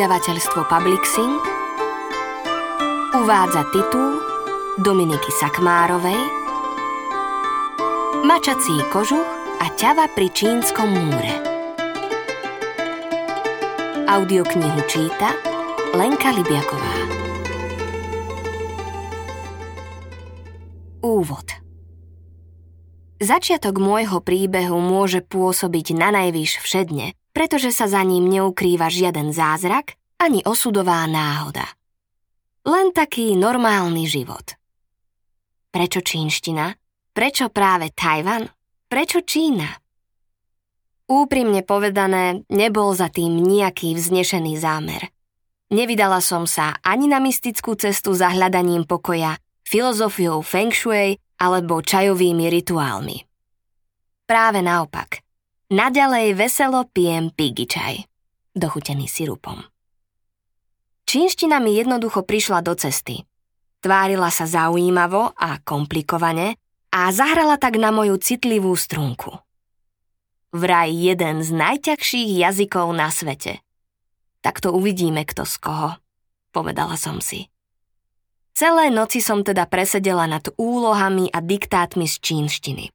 vydavateľstvo Publixing uvádza titul Dominiky Sakmárovej Mačací kožuch a ťava pri čínskom múre. Audioknihu číta Lenka Libiaková. Úvod Začiatok môjho príbehu môže pôsobiť na najvyš všedne, pretože sa za ním neukrýva žiaden zázrak ani osudová náhoda. Len taký normálny život. Prečo čínština? Prečo práve Tajvan? Prečo Čína? Úprimne povedané, nebol za tým nejaký vznešený zámer. Nevydala som sa ani na mystickú cestu za hľadaním pokoja, filozofiou feng shui alebo čajovými rituálmi. Práve naopak – Naďalej veselo pijem pigi čaj, dochutený sirupom. Čínština mi jednoducho prišla do cesty. Tvárila sa zaujímavo a komplikovane a zahrala tak na moju citlivú strunku. Vraj jeden z najťažších jazykov na svete. Tak to uvidíme, kto z koho, povedala som si. Celé noci som teda presedela nad úlohami a diktátmi z čínštiny.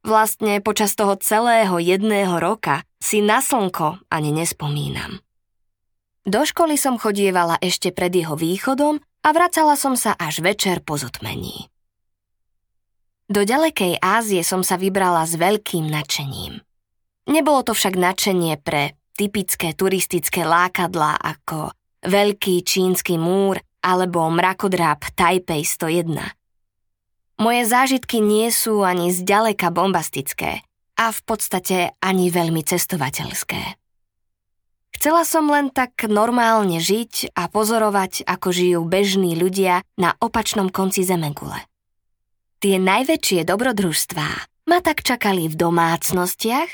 Vlastne počas toho celého jedného roka si na slnko ani nespomínam. Do školy som chodievala ešte pred jeho východom a vracala som sa až večer po zotmení. Do ďalekej Ázie som sa vybrala s veľkým nadšením. Nebolo to však nadšenie pre typické turistické lákadlá ako Veľký čínsky múr alebo mrakodráp Taipei 101. Moje zážitky nie sú ani zďaleka bombastické a v podstate ani veľmi cestovateľské. Chcela som len tak normálne žiť a pozorovať, ako žijú bežní ľudia na opačnom konci zemegule. Tie najväčšie dobrodružstvá ma tak čakali v domácnostiach,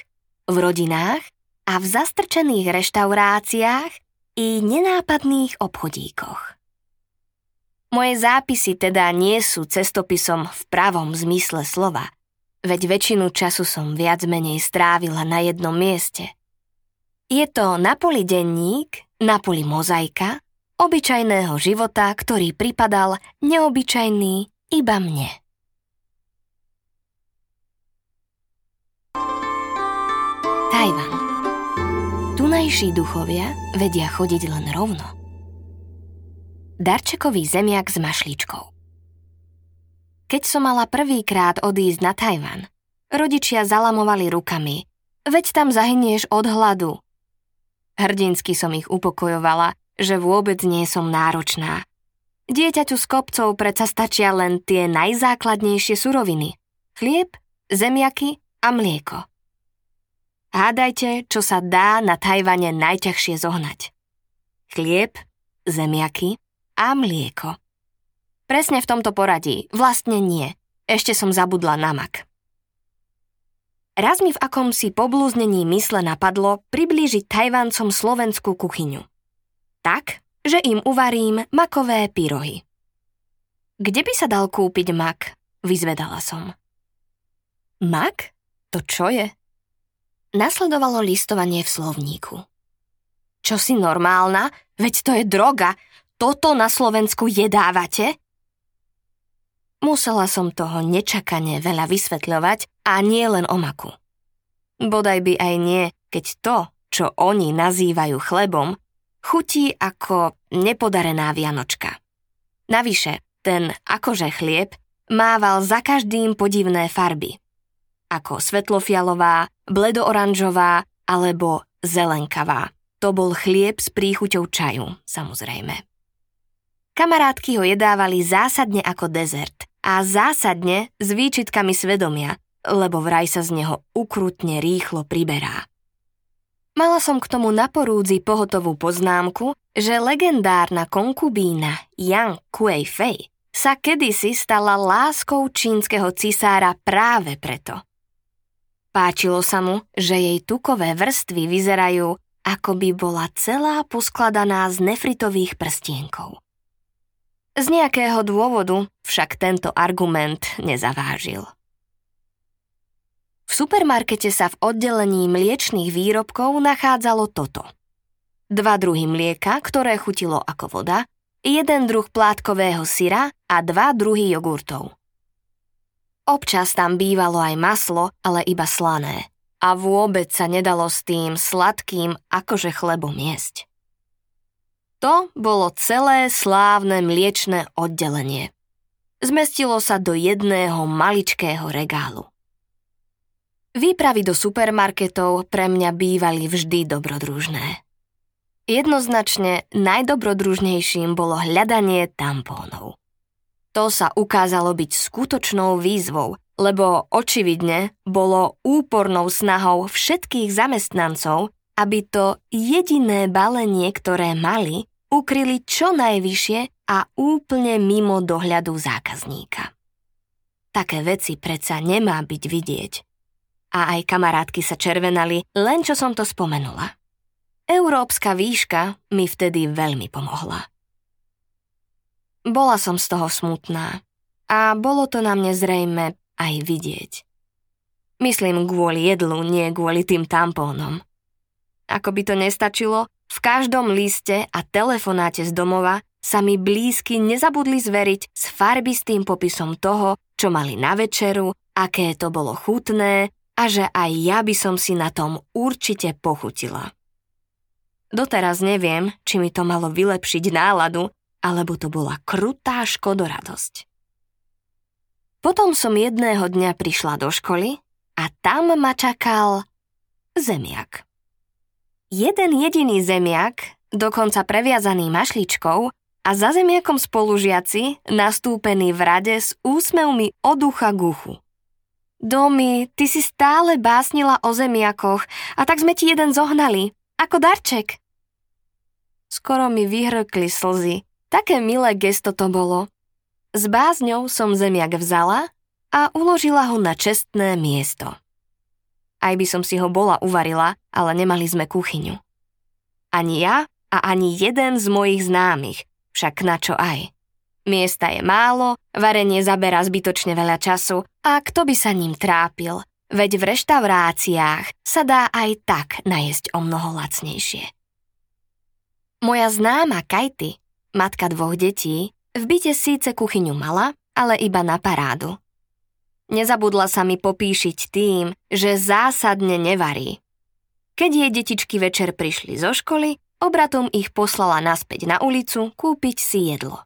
v rodinách a v zastrčených reštauráciách i nenápadných obchodíkoch. Moje zápisy teda nie sú cestopisom v pravom zmysle slova, veď väčšinu času som viac menej strávila na jednom mieste. Je to Napoli denník, Napoli mozaika, obyčajného života, ktorý pripadal neobyčajný iba mne. Tajvan. Tunajší duchovia vedia chodiť len rovno darčekový zemiak s mašličkou. Keď som mala prvýkrát odísť na Tajvan, rodičia zalamovali rukami. Veď tam zahynieš od hladu. Hrdinsky som ich upokojovala, že vôbec nie som náročná. Dieťaťu s kopcov predsa stačia len tie najzákladnejšie suroviny. Chlieb, zemiaky a mlieko. Hádajte, čo sa dá na Tajvane najťažšie zohnať. Chlieb, zemiaky a mlieko. Presne v tomto poradí. Vlastne nie. Ešte som zabudla na mak. Raz mi v akomsi poblúznení mysle napadlo priblížiť Tajvancom slovenskú kuchyňu. Tak, že im uvarím makové pyrohy. Kde by sa dal kúpiť mak? Vyzvedala som. Mak? To čo je? Nasledovalo listovanie v slovníku. Čo si normálna? Veď to je droga toto na Slovensku jedávate? Musela som toho nečakane veľa vysvetľovať a nie len o maku. Bodaj by aj nie, keď to, čo oni nazývajú chlebom, chutí ako nepodarená vianočka. Navyše, ten akože chlieb mával za každým podivné farby. Ako svetlofialová, bledooranžová alebo zelenkavá. To bol chlieb s príchuťou čaju, samozrejme. Kamarátky ho jedávali zásadne ako dezert a zásadne s výčitkami svedomia, lebo vraj sa z neho ukrutne rýchlo priberá. Mala som k tomu na porúdzi pohotovú poznámku, že legendárna konkubína Yang Kuei Fei sa kedysi stala láskou čínskeho cisára práve preto. Páčilo sa mu, že jej tukové vrstvy vyzerajú, ako by bola celá poskladaná z nefritových prstienkov. Z nejakého dôvodu však tento argument nezavážil. V supermarkete sa v oddelení mliečných výrobkov nachádzalo toto. dva druhy mlieka, ktoré chutilo ako voda, jeden druh plátkového syra a dva druhy jogurtov. Občas tam bývalo aj maslo, ale iba slané. A vôbec sa nedalo s tým sladkým akože chlebom jesť. To bolo celé slávne mliečne oddelenie. Zmestilo sa do jedného maličkého regálu. Výpravy do supermarketov pre mňa bývali vždy dobrodružné. Jednoznačne najdobrodružnejším bolo hľadanie tampónov. To sa ukázalo byť skutočnou výzvou, lebo očividne bolo úpornou snahou všetkých zamestnancov, aby to jediné balenie, ktoré mali, ukryli čo najvyššie a úplne mimo dohľadu zákazníka. Také veci predsa nemá byť vidieť. A aj kamarátky sa červenali, len čo som to spomenula. Európska výška mi vtedy veľmi pomohla. Bola som z toho smutná a bolo to na mne zrejme aj vidieť. Myslím kvôli jedlu, nie kvôli tým tampónom. Ako by to nestačilo, v každom liste a telefonáte z domova sa mi blízky nezabudli zveriť s farbistým popisom toho, čo mali na večeru, aké to bolo chutné a že aj ja by som si na tom určite pochutila. Doteraz neviem, či mi to malo vylepšiť náladu, alebo to bola krutá škodoradosť. Potom som jedného dňa prišla do školy a tam ma čakal zemiak. Jeden jediný zemiak, dokonca previazaný mašličkou a za zemiakom spolužiaci nastúpený v rade s úsmevmi od ucha k uchu. Domy, ty si stále básnila o zemiakoch a tak sme ti jeden zohnali, ako darček. Skoro mi vyhrkli slzy, Také milé gesto to bolo. S bázňou som zemiak vzala a uložila ho na čestné miesto. Aj by som si ho bola uvarila, ale nemali sme kuchyňu. Ani ja a ani jeden z mojich známych, však na čo aj. Miesta je málo, varenie zaberá zbytočne veľa času a kto by sa ním trápil, veď v reštauráciách sa dá aj tak najesť o mnoho lacnejšie. Moja známa Kajty matka dvoch detí, v byte síce kuchyňu mala, ale iba na parádu. Nezabudla sa mi popíšiť tým, že zásadne nevarí. Keď jej detičky večer prišli zo školy, obratom ich poslala naspäť na ulicu kúpiť si jedlo.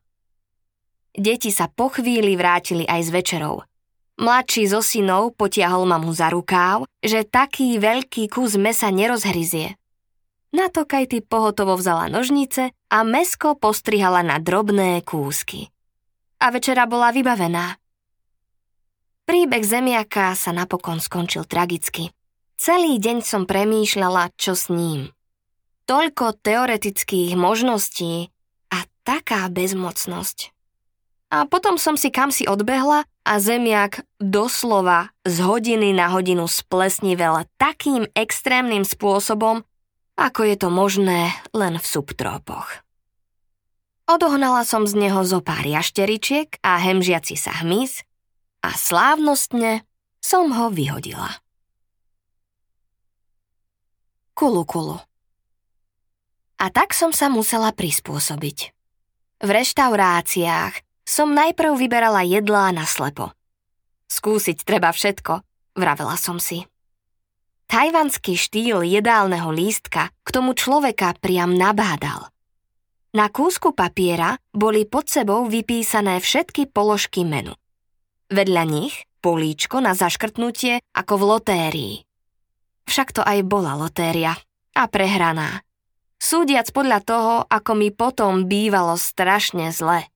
Deti sa po chvíli vrátili aj s večerou. Mladší zo synov potiahol mamu za rukáv, že taký veľký kus mesa nerozhryzie. Na to Kajty pohotovo vzala nožnice a mesko postrihala na drobné kúsky. A večera bola vybavená. Príbeh zemiaka sa napokon skončil tragicky. Celý deň som premýšľala, čo s ním. Toľko teoretických možností a taká bezmocnosť. A potom som si kam si odbehla a zemiak doslova z hodiny na hodinu splesnivel takým extrémnym spôsobom, ako je to možné len v subtrópoch. Odohnala som z neho zo pár jašteričiek a hemžiaci sa hmyz a slávnostne som ho vyhodila. Kulu kulu. A tak som sa musela prispôsobiť. V reštauráciách som najprv vyberala jedlá na slepo. Skúsiť treba všetko, vravela som si. Tajvanský štýl jedálneho lístka k tomu človeka priam nabádal. Na kúsku papiera boli pod sebou vypísané všetky položky menu. Vedľa nich políčko na zaškrtnutie ako v lotérii. Však to aj bola lotéria a prehraná. Súdiac podľa toho, ako mi potom bývalo strašne zle.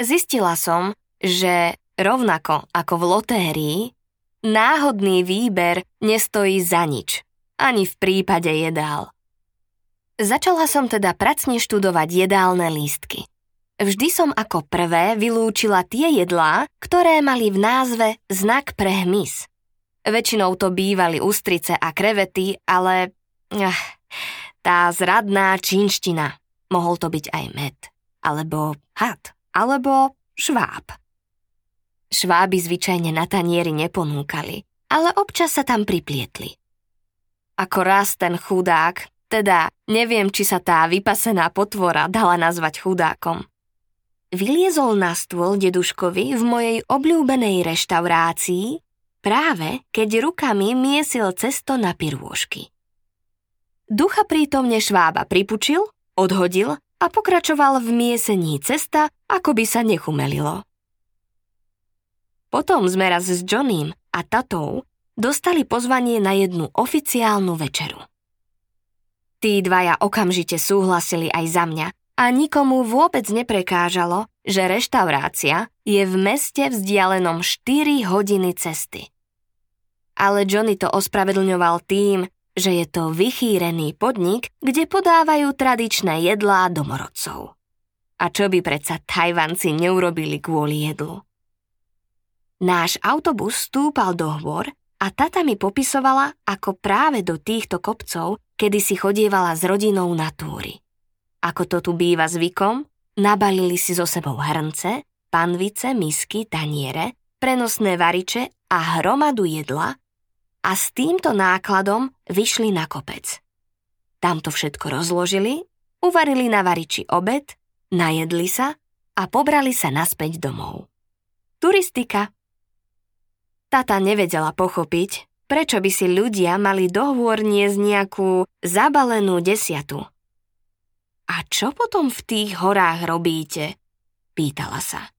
Zistila som, že rovnako ako v lotérii, Náhodný výber nestojí za nič, ani v prípade jedál. Začala som teda pracne študovať jedálne lístky. Vždy som ako prvé vylúčila tie jedlá, ktoré mali v názve znak pre hmyz. Väčšinou to bývali ústrice a krevety, ale... Ach, tá zradná čínština. Mohol to byť aj med, alebo had, alebo šváb. Šváby zvyčajne na tanieri neponúkali, ale občas sa tam priplietli. Ako raz ten chudák, Teda neviem, či sa tá vypasená potvora dala nazvať chudákom. Vyliezol na stôl deduškovi v mojej obľúbenej reštaurácii, práve keď rukami miesil cesto na pirôžky. Ducha prítomne švába pripučil, odhodil a pokračoval v miesení cesta, ako by sa nechumelilo. Potom sme raz s Johnným a tatou dostali pozvanie na jednu oficiálnu večeru. Tí dvaja okamžite súhlasili aj za mňa a nikomu vôbec neprekážalo, že reštaurácia je v meste vzdialenom 4 hodiny cesty. Ale Johnny to ospravedlňoval tým, že je to vychýrený podnik, kde podávajú tradičné jedlá domorodcov. A čo by predsa Tajvanci neurobili kvôli jedlu? Náš autobus stúpal do hôr a tata mi popisovala, ako práve do týchto kopcov kedy si chodievala s rodinou na túry. Ako to tu býva zvykom, nabalili si so sebou hrnce, panvice, misky, taniere, prenosné variče a hromadu jedla a s týmto nákladom vyšli na kopec. Tam to všetko rozložili, uvarili na variči obed, najedli sa a pobrali sa naspäť domov. Turistika. Tata nevedela pochopiť, Prečo by si ľudia mali dohôr niesť nejakú zabalenú desiatu? A čo potom v tých horách robíte? Pýtala sa.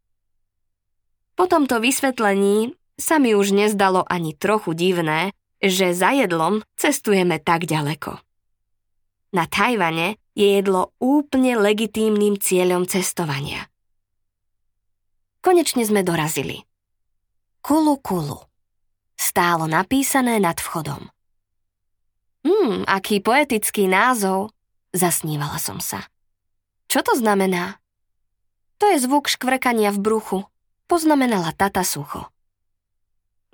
Po tomto vysvetlení sa mi už nezdalo ani trochu divné, že za jedlom cestujeme tak ďaleko. Na Tajvane je jedlo úplne legitímnym cieľom cestovania. Konečne sme dorazili. Kulu kulu stálo napísané nad vchodom. Hmm, aký poetický názov, zasnívala som sa. Čo to znamená? To je zvuk škvrkania v bruchu, poznamenala tata sucho.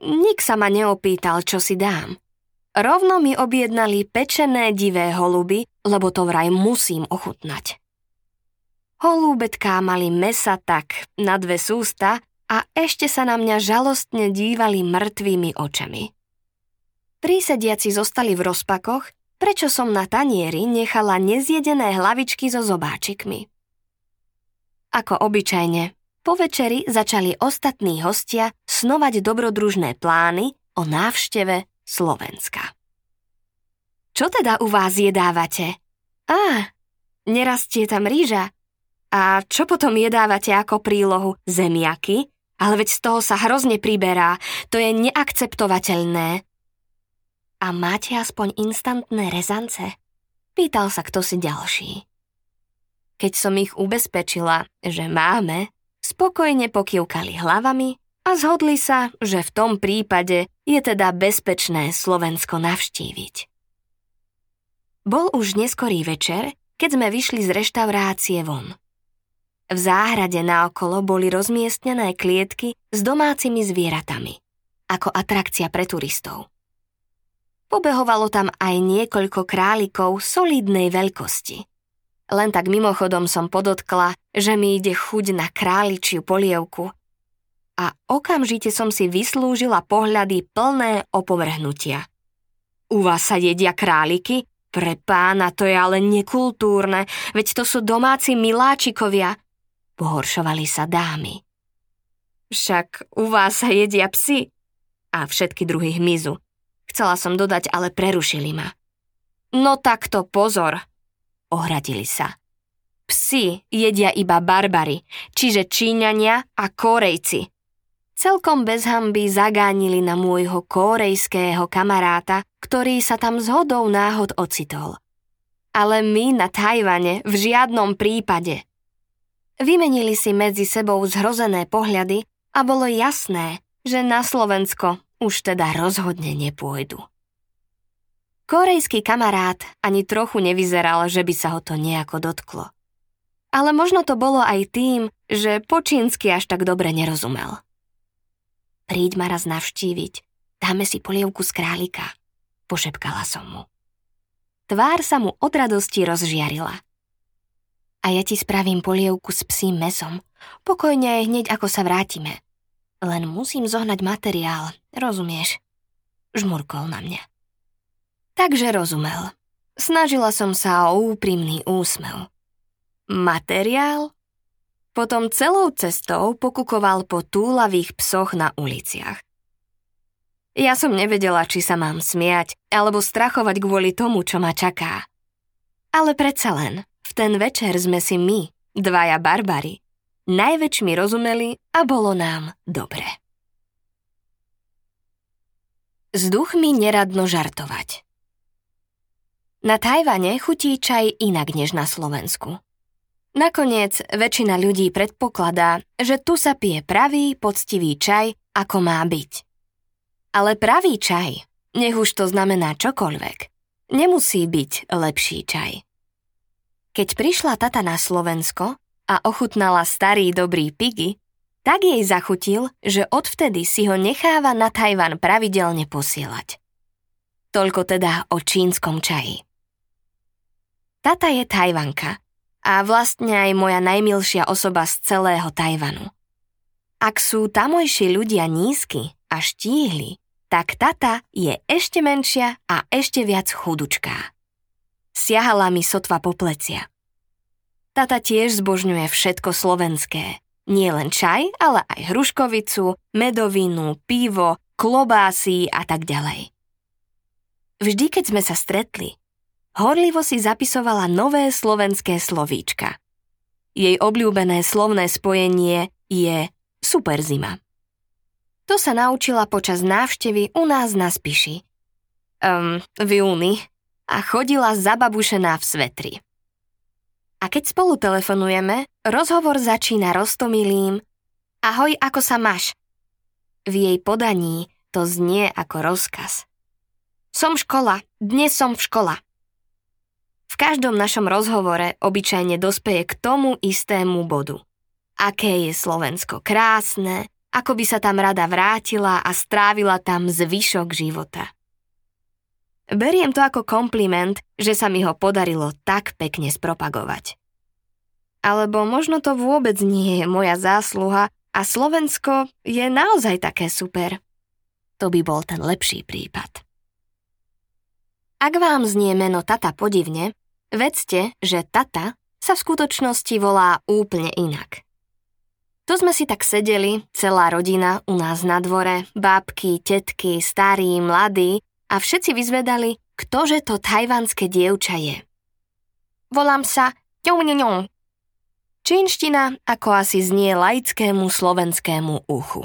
Nik sa ma neopýtal, čo si dám. Rovno mi objednali pečené divé holuby, lebo to vraj musím ochutnať. Holúbetká mali mesa tak na dve sústa a ešte sa na mňa žalostne dívali mŕtvými očami. Prísediaci zostali v rozpakoch, prečo som na tanieri nechala nezjedené hlavičky so zobáčikmi. Ako obyčajne, po večeri začali ostatní hostia snovať dobrodružné plány o návšteve Slovenska. Čo teda u vás jedávate? Á, nerastie tam rýža. A čo potom jedávate ako prílohu? Zemiaky? Ale veď z toho sa hrozne priberá. To je neakceptovateľné. A máte aspoň instantné rezance? Pýtal sa kto si ďalší. Keď som ich ubezpečila, že máme, spokojne pokývkali hlavami a zhodli sa, že v tom prípade je teda bezpečné Slovensko navštíviť. Bol už neskorý večer, keď sme vyšli z reštaurácie von. V záhrade naokolo boli rozmiestnené klietky s domácimi zvieratami, ako atrakcia pre turistov. Pobehovalo tam aj niekoľko králikov solidnej veľkosti. Len tak mimochodom som podotkla, že mi ide chuť na králičiu polievku a okamžite som si vyslúžila pohľady plné opovrhnutia. U vás sa jedia králiky? Pre pána to je ale nekultúrne, veď to sú domáci miláčikovia – Pohoršovali sa dámy. Však u vás sa jedia psi a všetky druhy hmyzu. Chcela som dodať, ale prerušili ma. No takto pozor, ohradili sa. Psi jedia iba barbary, čiže Číňania a Korejci. Celkom bez hamby zagánili na môjho korejského kamaráta, ktorý sa tam zhodou náhod ocitol. Ale my na Tajvane v žiadnom prípade. Vymenili si medzi sebou zhrozené pohľady a bolo jasné, že na Slovensko už teda rozhodne nepôjdu. Korejský kamarát ani trochu nevyzeral, že by sa ho to nejako dotklo. Ale možno to bolo aj tým, že po čínsky až tak dobre nerozumel. Príď ma raz navštíviť, dáme si polievku z králika, pošepkala som mu. Tvár sa mu od radosti rozžiarila a ja ti spravím polievku s psím mesom. Pokojne hneď ako sa vrátime. Len musím zohnať materiál, rozumieš? Žmurkol na mňa. Takže rozumel. Snažila som sa o úprimný úsmev. Materiál? Potom celou cestou pokukoval po túlavých psoch na uliciach. Ja som nevedela, či sa mám smiať alebo strachovať kvôli tomu, čo ma čaká. Ale predsa len, v ten večer sme si my, dvaja barbary, najväčšmi rozumeli a bolo nám dobre. S duchmi neradno žartovať. Na Tajvane chutí čaj inak než na Slovensku. Nakoniec väčšina ľudí predpokladá, že tu sa pije pravý, poctivý čaj, ako má byť. Ale pravý čaj, nech už to znamená čokoľvek, nemusí byť lepší čaj. Keď prišla tata na Slovensko a ochutnala starý dobrý pigy, tak jej zachutil, že odvtedy si ho necháva na Tajvan pravidelne posielať. Toľko teda o čínskom čaji. Tata je Tajvanka a vlastne aj moja najmilšia osoba z celého Tajvanu. Ak sú tamojší ľudia nízky a štíhli, tak tata je ešte menšia a ešte viac chudučká. Siahala mi sotva po plecia. Tata tiež zbožňuje všetko slovenské. Nie len čaj, ale aj hruškovicu, medovinu, pivo, klobásy a tak ďalej. Vždy, keď sme sa stretli, horlivo si zapisovala nové slovenské slovíčka. Jej obľúbené slovné spojenie je super zima. To sa naučila počas návštevy u nás na Spiši. Um, v júni a chodila zababušená v svetri. A keď spolu telefonujeme, rozhovor začína roztomilým Ahoj, ako sa máš? V jej podaní to znie ako rozkaz. Som škola, dnes som v škola. V každom našom rozhovore obyčajne dospeje k tomu istému bodu. Aké je Slovensko krásne, ako by sa tam rada vrátila a strávila tam zvyšok života. Beriem to ako kompliment, že sa mi ho podarilo tak pekne spropagovať. Alebo možno to vôbec nie je moja zásluha a Slovensko je naozaj také super. To by bol ten lepší prípad. Ak vám znie meno Tata podivne, vedzte, že Tata sa v skutočnosti volá úplne inak. To sme si tak sedeli, celá rodina u nás na dvore, bábky, tetky, starí, mladí a všetci vyzvedali, ktože to tajvanské dievča je. Volám sa Ťouňoňon. Čínština ako asi znie laickému slovenskému uchu.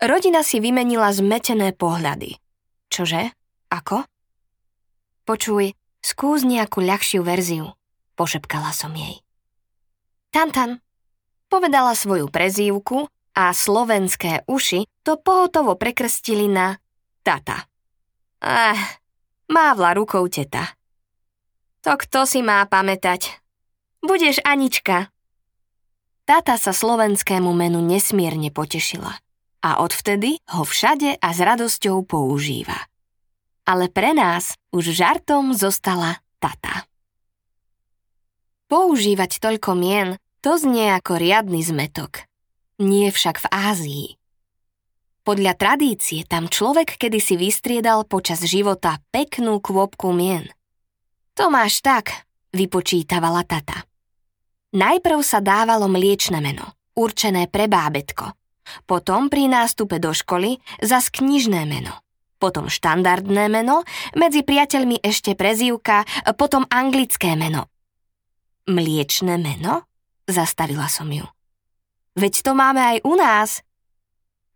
Rodina si vymenila zmetené pohľady. Čože? Ako? Počuj, skús nejakú ľahšiu verziu, pošepkala som jej. Tantan, povedala svoju prezývku a slovenské uši to pohotovo prekrstili na tata. Eh, mávla rukou teta. To kto si má pamätať? Budeš Anička. Tata sa slovenskému menu nesmierne potešila a odvtedy ho všade a s radosťou používa ale pre nás už žartom zostala tata. Používať toľko mien, to znie ako riadny zmetok. Nie však v Ázii. Podľa tradície tam človek kedysi vystriedal počas života peknú kvopku mien. To máš tak, vypočítavala tata. Najprv sa dávalo mliečne meno, určené pre bábetko. Potom pri nástupe do školy zas knižné meno potom štandardné meno, medzi priateľmi ešte prezývka, potom anglické meno. Mliečné meno? Zastavila som ju. Veď to máme aj u nás.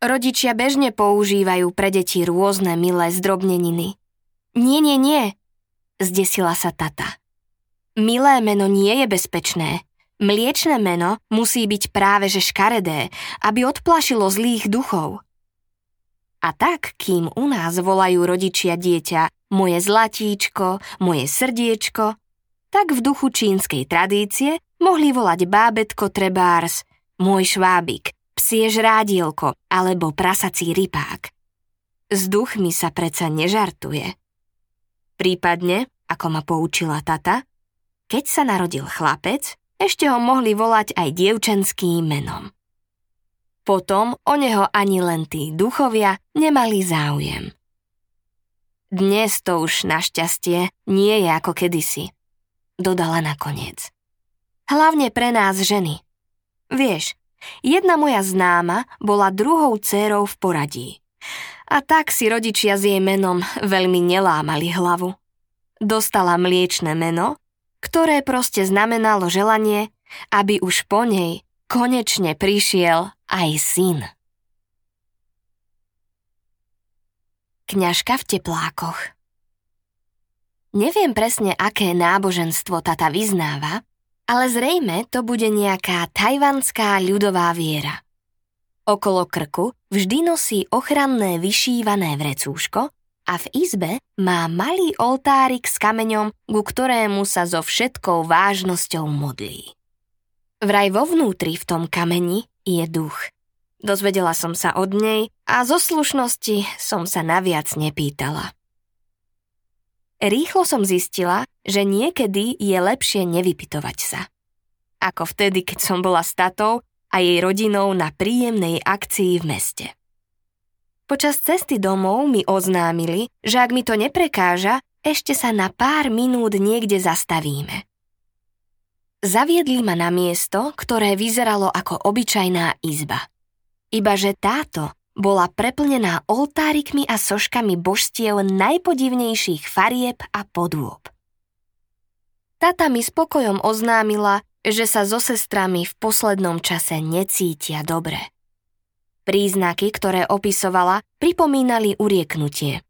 Rodičia bežne používajú pre deti rôzne milé zdrobneniny. Nie, nie, nie, zdesila sa tata. Milé meno nie je bezpečné. Mliečne meno musí byť práve že škaredé, aby odplašilo zlých duchov. A tak, kým u nás volajú rodičia dieťa moje zlatíčko, moje srdiečko, tak v duchu čínskej tradície mohli volať bábetko trebárs, môj švábik, psie žrádielko alebo prasací rypák. S duchmi sa predsa nežartuje. Prípadne, ako ma poučila tata, keď sa narodil chlapec, ešte ho mohli volať aj dievčenským menom. Potom o neho ani len tí duchovia nemali záujem. Dnes to už našťastie nie je ako kedysi. Dodala nakoniec. Hlavne pre nás ženy. Vieš, jedna moja známa bola druhou dcérou v poradí. A tak si rodičia s jej menom veľmi nelámali hlavu. Dostala mliečne meno, ktoré proste znamenalo želanie, aby už po nej konečne prišiel aj syn. Kňažka v teplákoch Neviem presne, aké náboženstvo tata vyznáva, ale zrejme to bude nejaká tajvanská ľudová viera. Okolo krku vždy nosí ochranné vyšívané vrecúško a v izbe má malý oltárik s kameňom, ku ktorému sa so všetkou vážnosťou modlí. Vraj vo vnútri v tom kameni je duch – Dozvedela som sa od nej a zo slušnosti som sa naviac nepýtala. Rýchlo som zistila, že niekedy je lepšie nevypitovať sa. Ako vtedy, keď som bola s tatou a jej rodinou na príjemnej akcii v meste. Počas cesty domov mi oznámili, že ak mi to neprekáža, ešte sa na pár minút niekde zastavíme. Zaviedli ma na miesto, ktoré vyzeralo ako obyčajná izba – Ibaže táto bola preplnená oltárikmi a soškami božstiev najpodivnejších farieb a podôb. Tata mi spokojom oznámila, že sa so sestrami v poslednom čase necítia dobre. Príznaky, ktoré opisovala, pripomínali urieknutie.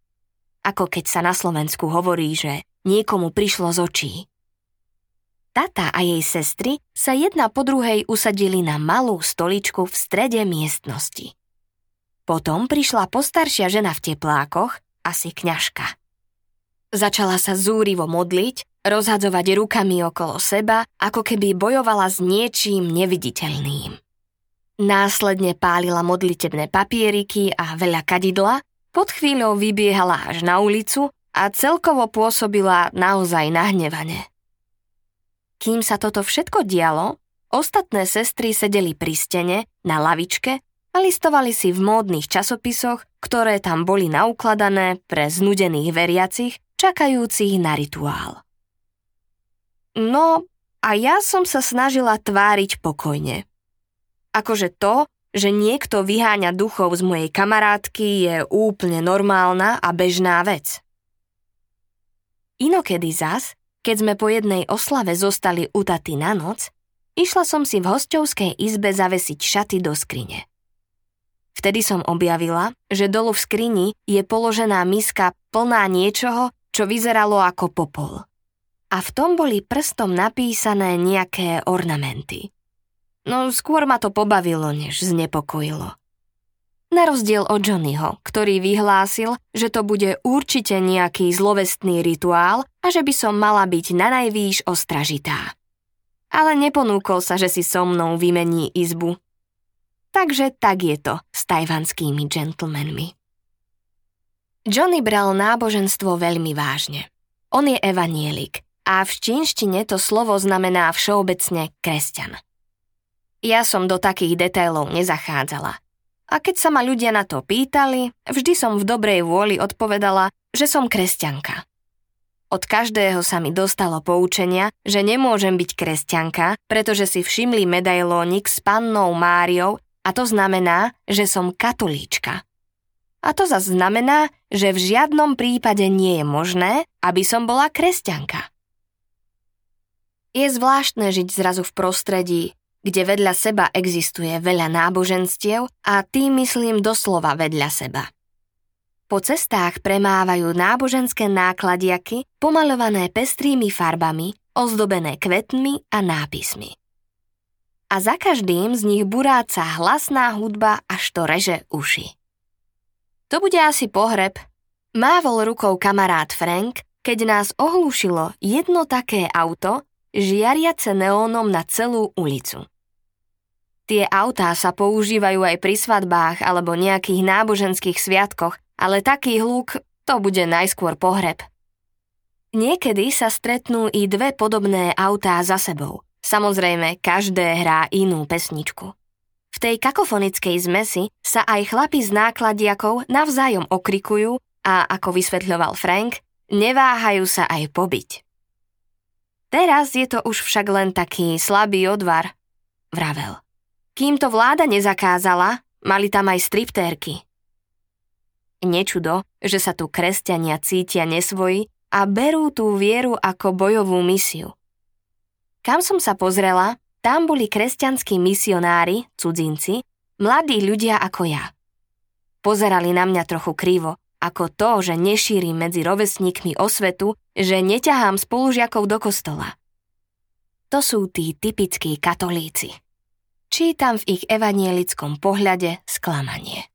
Ako keď sa na Slovensku hovorí, že niekomu prišlo z očí. Tata a jej sestry sa jedna po druhej usadili na malú stoličku v strede miestnosti. Potom prišla postaršia žena v teplákoch, asi kňažka. Začala sa zúrivo modliť, rozhadzovať rukami okolo seba, ako keby bojovala s niečím neviditeľným. Následne pálila modlitebné papieriky a veľa kadidla, pod chvíľou vybiehala až na ulicu a celkovo pôsobila naozaj nahnevane. Kým sa toto všetko dialo, ostatné sestry sedeli pri stene, na lavičke a listovali si v módnych časopisoch, ktoré tam boli naukladané pre znudených veriacich, čakajúcich na rituál. No, a ja som sa snažila tváriť pokojne. Akože to, že niekto vyháňa duchov z mojej kamarátky je úplne normálna a bežná vec. Inokedy zas keď sme po jednej oslave zostali utaty na noc, išla som si v hostovskej izbe zavesiť šaty do skrine. Vtedy som objavila, že dolu v skrini je položená miska plná niečoho, čo vyzeralo ako popol. A v tom boli prstom napísané nejaké ornamenty. No skôr ma to pobavilo, než znepokojilo. Na rozdiel od Johnnyho, ktorý vyhlásil, že to bude určite nejaký zlovestný rituál a že by som mala byť na najvýš ostražitá. Ale neponúkol sa, že si so mnou vymení izbu. Takže tak je to s tajvanskými gentlemanmi. Johnny bral náboženstvo veľmi vážne. On je evanielik a v čínštine to slovo znamená všeobecne kresťan. Ja som do takých detailov nezachádzala – a keď sa ma ľudia na to pýtali, vždy som v dobrej vôli odpovedala, že som kresťanka. Od každého sa mi dostalo poučenia, že nemôžem byť kresťanka, pretože si všimli medailónik s pannou Máriou a to znamená, že som katolíčka. A to zase znamená, že v žiadnom prípade nie je možné, aby som bola kresťanka. Je zvláštne žiť zrazu v prostredí, kde vedľa seba existuje veľa náboženstiev a tým myslím doslova vedľa seba. Po cestách premávajú náboženské nákladiaky pomalované pestrými farbami, ozdobené kvetmi a nápismi. A za každým z nich buráca hlasná hudba, až to reže uši. To bude asi pohreb. Mávol rukou kamarát Frank, keď nás ohlušilo jedno také auto, žiariace neónom na celú ulicu. Tie autá sa používajú aj pri svadbách alebo nejakých náboženských sviatkoch, ale taký hluk to bude najskôr pohreb. Niekedy sa stretnú i dve podobné autá za sebou. Samozrejme, každé hrá inú pesničku. V tej kakofonickej zmesi sa aj chlapi z nákladiakov navzájom okrikujú a ako vysvetľoval Frank, neváhajú sa aj pobiť. Teraz je to už však len taký slabý odvar, vravel. Kým to vláda nezakázala, mali tam aj striptérky. Nečudo, že sa tu kresťania cítia nesvoji a berú tú vieru ako bojovú misiu. Kam som sa pozrela, tam boli kresťanskí misionári, cudzinci, mladí ľudia ako ja. Pozerali na mňa trochu krivo, ako to, že nešírim medzi rovesníkmi osvetu, že neťahám spolužiakov do kostola. To sú tí typickí katolíci. Čítam v ich evanielickom pohľade sklamanie.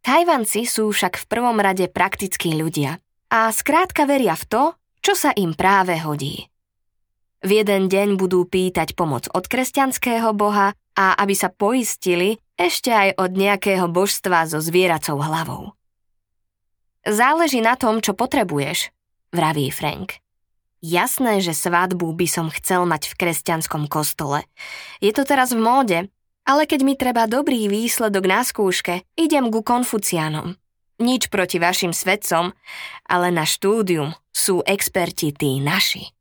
Tajvanci sú však v prvom rade praktickí ľudia a skrátka veria v to, čo sa im práve hodí. V jeden deň budú pýtať pomoc od kresťanského boha a aby sa poistili ešte aj od nejakého božstva so zvieracou hlavou. Záleží na tom, čo potrebuješ, vraví Frank. Jasné, že svadbu by som chcel mať v kresťanskom kostole. Je to teraz v móde, ale keď mi treba dobrý výsledok na skúške, idem ku konfuciánom. Nič proti vašim svedcom, ale na štúdium sú experti tí naši.